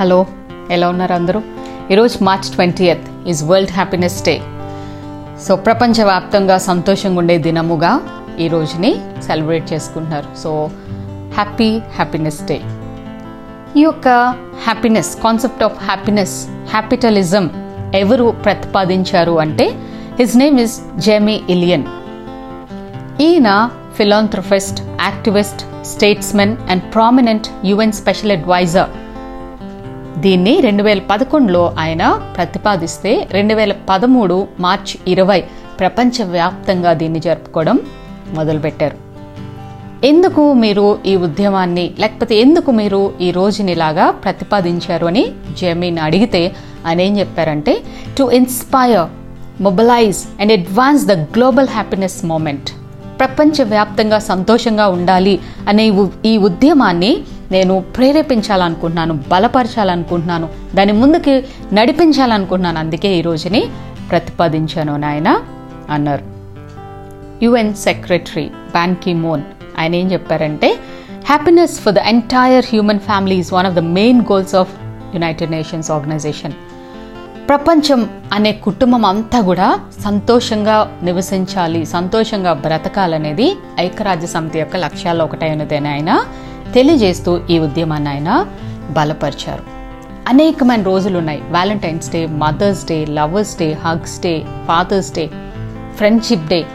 Hello ఎలా ఉన్నారు అందరూ? ఈరోజు March twentieth is world happiness day so ప్రపంచవ్యాప్తంగా సంతోషంగా ఉండే దినముగా ఈ రోజుని సెలబ్రేట్ చేసుకుంటున్నారు. So happy happiness day. ఈ యొక్క happiness concept of happiness happitalism ఎవరు ప్రతిపాదించారు అంటే his name is Jamie Illien ఈయన philanthropist activist statesmen and prominent UN special adviser దీన్ని రెండు వేల పదకొండులో ఆయన ప్రతిపాదిస్తే రెండు వేల పదమూడు మార్చ్ ఇరవై ప్రపంచవ్యాప్తంగా దీన్ని జరుపుకోవడం మొదలుపెట్టారు. ఎందుకు మీరు ఈ ఉద్యమాన్ని లేకపోతే ఎందుకు మీరు ఈ రోజునిలాగా ప్రతిపాదించారు అని జమీన్ అడిగితే ఆయన ఏం చెప్పారంటే to inspire mobilise and advance the global happiness moment ప్రపంచవ్యాప్తంగా సంతోషంగా ఉండాలి అనే ఉ- ఈ ఉద్యమాన్ని నేను ప్రేరేపించాలనుకుంటున్నాను బలపరచాలనుకుంటున్నాను దాని ముందుకి నడిపించాలనుకుంటున్నాను అందుకే ఈ రోజుని ప్రతిపాదించాను అని ఆయన అన్నారు. యుఎన్ సెక్రటరీ బ్యాన్కి మోన్ ఆయన ఏం చెప్పారంటే happiness for the entire human family is one of the main goals of United Nations organisation. ప్రపంచం అనే కుటుంబం అంతా కూడా సంతోషంగా నివసించాలి సంతోషంగా బ్రతకాలనేది ఐక్యరాజ్య సమితి యొక్క లక్ష్యాల్లో ఒకటైనదేనాయన ఆయన తెలియజేస్తూ ఈ ఉద్యమాన్ని ఆయన బలపరిచారు. అనేకమైన రోజులు ఉన్నాయి Valentine's day mother's day lovers day hugs day father's day friendship day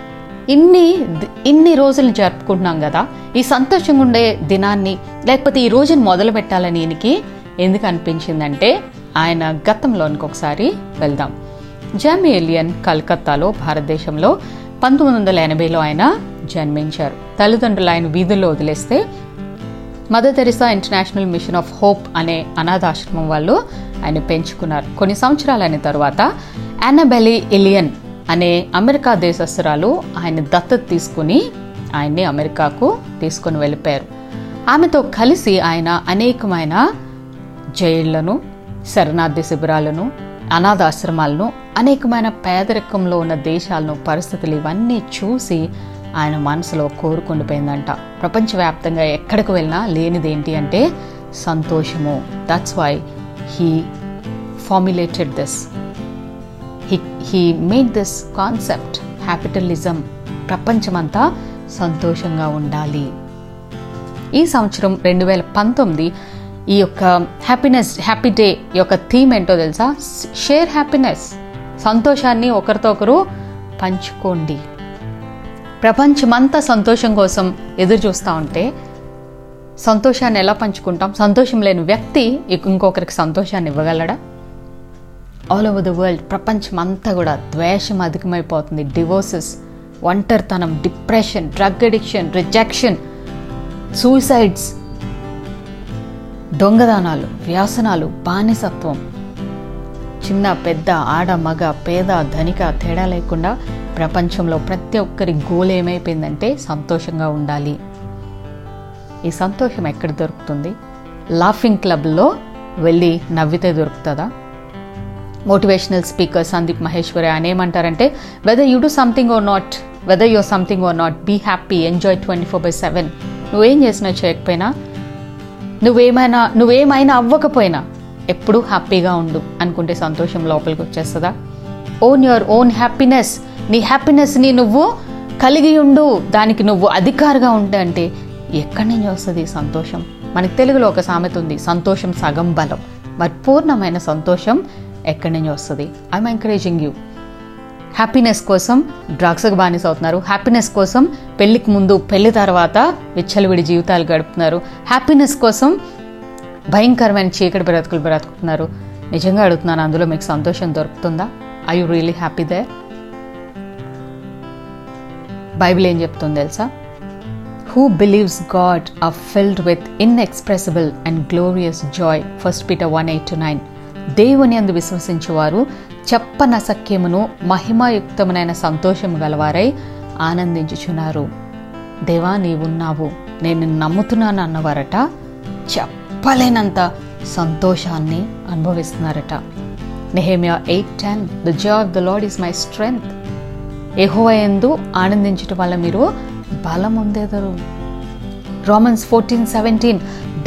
ఇన్ని ఇన్ని రోజులు జరుపుకుంటున్నాం కదా ఈ సంతోషంగా ఉండే దినాన్ని లేకపోతే ఈ రోజుని మొదలు పెట్టాలని ఈయనకి ఎందుకు అనిపించిందంటే ఆయన గతంలోనికి ఒకసారి వెళ్దాం. జామి ఎలియన్ కలకత్తాలో భారతదేశంలో పంతొమ్మిది వందల ఎనభైలో ఆయన జన్మించారు. తల్లిదండ్రులు ఆయన వీధుల్లో వదిలేస్తే Mother Teresa International Mission of Hope అనే అనాథాశ్రమం వాళ్ళు ఆయన పెంచుకున్నారు. కొన్ని సంవత్సరాలైన తర్వాత అనబెలి ఇలియన్ అనే అమెరికా దేశస్తురాలు ఆయన దత్తత తీసుకుని ఆయన్ని అమెరికాకు తీసుకుని వెళ్ళిపోయారు. ఆమెతో కలిసి ఆయన అనేకమైన జైళ్ళను శరణార్థి శిబిరాలను అనాథాశ్రమాలను అనేకమైన పేదరికంలో ఉన్న దేశాలను పరిస్థితులు ఇవన్నీ చూసి ఆయన మనసులో కోరుకుండిపోయిందంట. ప్రపంచవ్యాప్తంగా ఎక్కడికి వెళ్ళినా లేనిది ఏంటి అంటే సంతోషము. That's why he formulated this he he made this concept happitalism ప్రపంచమంతా సంతోషంగా ఉండాలి. ఈ సంవత్సరం రెండు వేల పంతొమ్మిది ఈ యొక్క హ్యాపీనెస్ హ్యాపీ డే యొక్క థీమ్ ఏంటో తెలుసా? షేర్ హ్యాపీనెస్ సంతోషాన్ని ఒకరితో ఒకరు పంచుకోండి. ప్రపంచమంతా సంతోషం కోసం ఎదురు చూస్తూ ఉంటే సంతోషాన్ని ఎలా పంచుకుంటాం? సంతోషం లేని వ్యక్తి ఇంకొకరికి సంతోషాన్ని ఇవ్వగలడా? ఆల్ ఓవర్ ద వరల్డ్ ప్రపంచం అంతా కూడా ద్వేషం అధికమైపోతుంది. డివోర్సెస్ ఒంటరితనం depression drug addiction rejection suicides దొంగదానాలు వ్యాసనాలు బానిసత్వం చిన్న పెద్ద ఆడ మగ పేద ధనిక తేడా లేకుండా ప్రపంచంలో ప్రతి ఒక్కరి గోల్ ఏమైపోయిందంటే సంతోషంగా ఉండాలి. ఈ సంతోషం ఎక్కడ దొరుకుతుంది? లాఫింగ్ క్లబ్లో వెళ్ళి నవ్వితే దొరుకుతుందా? మోటివేషనల్ స్పీకర్ సందీప్ మహేశ్వరి ఆయన ఏమంటారంటే whether you do something or not whether your something or not be happy enjoy twenty four by seven నువ్వేం చేసినా చేయకపోయినా నువ్వేమైనా నువ్వేమైనా అవ్వకపోయినా ఎప్పుడూ హ్యాపీగా ఉండు అనుకుంటే సంతోషం లోపలికి వచ్చేస్తుందా? ఓన్ యువర్ ఓన్ హ్యాపీనెస్ నీ హ్యాపీనెస్ని నువ్వు కలిగి ఉండు. దానికి నువ్వు అధికారిగా ఉంటే అంటే ఎక్కడి నుంచి వస్తుంది సంతోషం? మనకి తెలుగులో ఒక సామెత ఉంది సంతోషం సగం బలం. మరి పూర్ణమైన సంతోషం ఎక్కడి నుంచి వస్తుంది? ఐఎమ్ ఎంకరేజింగ్ యూ హ్యాపీనెస్ కోసం డ్రగ్స్కి బానిస అవుతున్నారు. హ్యాపీనెస్ కోసం పెళ్ళికి ముందు పెళ్ళి తర్వాత విచ్చలవిడి జీవితాలు గడుపుతున్నారు. హ్యాపీనెస్ కోసం భయంకరమైన చీకటి బ్రతుకులు బ్రతుకుతున్నారు. నిజంగా అడుగుతున్నాను అందులో మీకు సంతోషం దొరుకుతుందా? I you really happy the Bible ఏం చెప్తుంది తెలుసా? Who believes God are filled with inexpressible and glorious joy first Peter one eight to nine దేవుని అందు విశ్వసించేవారు చెప్పనసఖ్యమును మహిమాయుక్తమునైన సంతోషం గలవారై ఆనందించుచున్నారు. దేవా నీవున్నావు నేను నమ్ముతున్నాను అన్నవారట చెప్పలేనంత సంతోషాన్ని అనుభవిస్తున్నారట. Nehemiah eight ten the joy of the Lord is my strength. ఎహోవయందు ఆనందించటం వల్ల మీరు బలం ఉందేదరు రోమన్స్ ఫోర్టీన్ సెవెంటీన్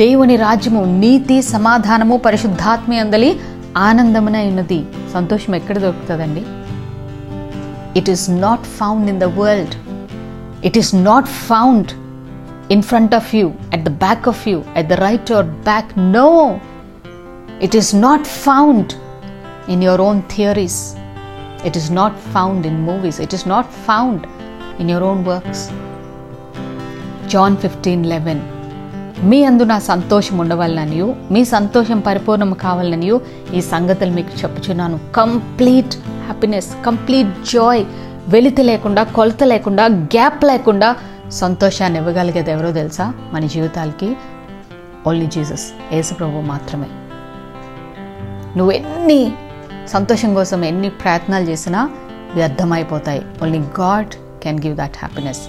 దేవుని రాజ్యము నీతి సమాధానము పరిశుద్ధాత్మ అందలి ఆనందమున ఉన్నది. సంతోషం ఎక్కడ దొరుకుతుందండి? It is not found in the world it is not found in front of you at the back of you at the right or back no it is not found in your own theories it is not found in movies it is not found in your own works John fifteen eleven మీ అందు నా సంతోషం ఉండవాలనియు మీ సంతోషం పరిపూర్ణం కావాలనియు ఈ సంగతులు మీకు చెప్పుచున్నాను. Complete happiness complete Joy వెలితి లేకుండా కొలత లేకుండా గ్యాప్ లేకుండా సంతోషాన్ని ఇవ్వగలిగేది ఎవరో తెలుసా? మన జీవితాలకి ఓన్లీ జీసస్ యేసుప్రభు మాత్రమే. నువ్వు ఎన్ని సంతోషం కోసం ఎన్ని ప్రయత్నాలు చేసినా వ్యర్థమైపోతాయి only God can give that happiness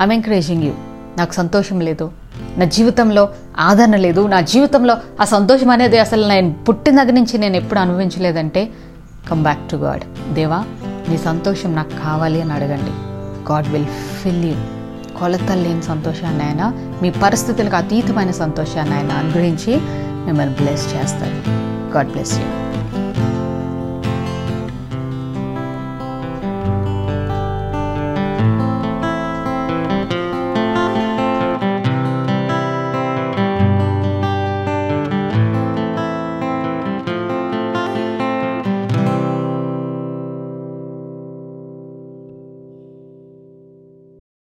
I'm encouraging you నాకు సంతోషం లేదు. నా జీవితంలో ఆదరణ లేదు. నా జీవితంలో ఆ సంతోషం అనేది అసలు నేను పుట్టిన దగ్గర నుంచి నేను ఎప్పుడు అనుభవించలేదంటే కమ్ బ్యాక్ టు గాడ్ దేవా నీ సంతోషం నాకు కావాలి అని అడగండి. గాడ్ విల్ ఫిల్ యూ కొలతలు లేని సంతోషాన్ని ఆయన మీ పరిస్థితులకు అతీతమైన సంతోషాన్ని ఆయన అనుగ్రహించి మిమ్మల్ని బ్లెస్ చేస్తారు గాడ్ బ్లెస్ యూ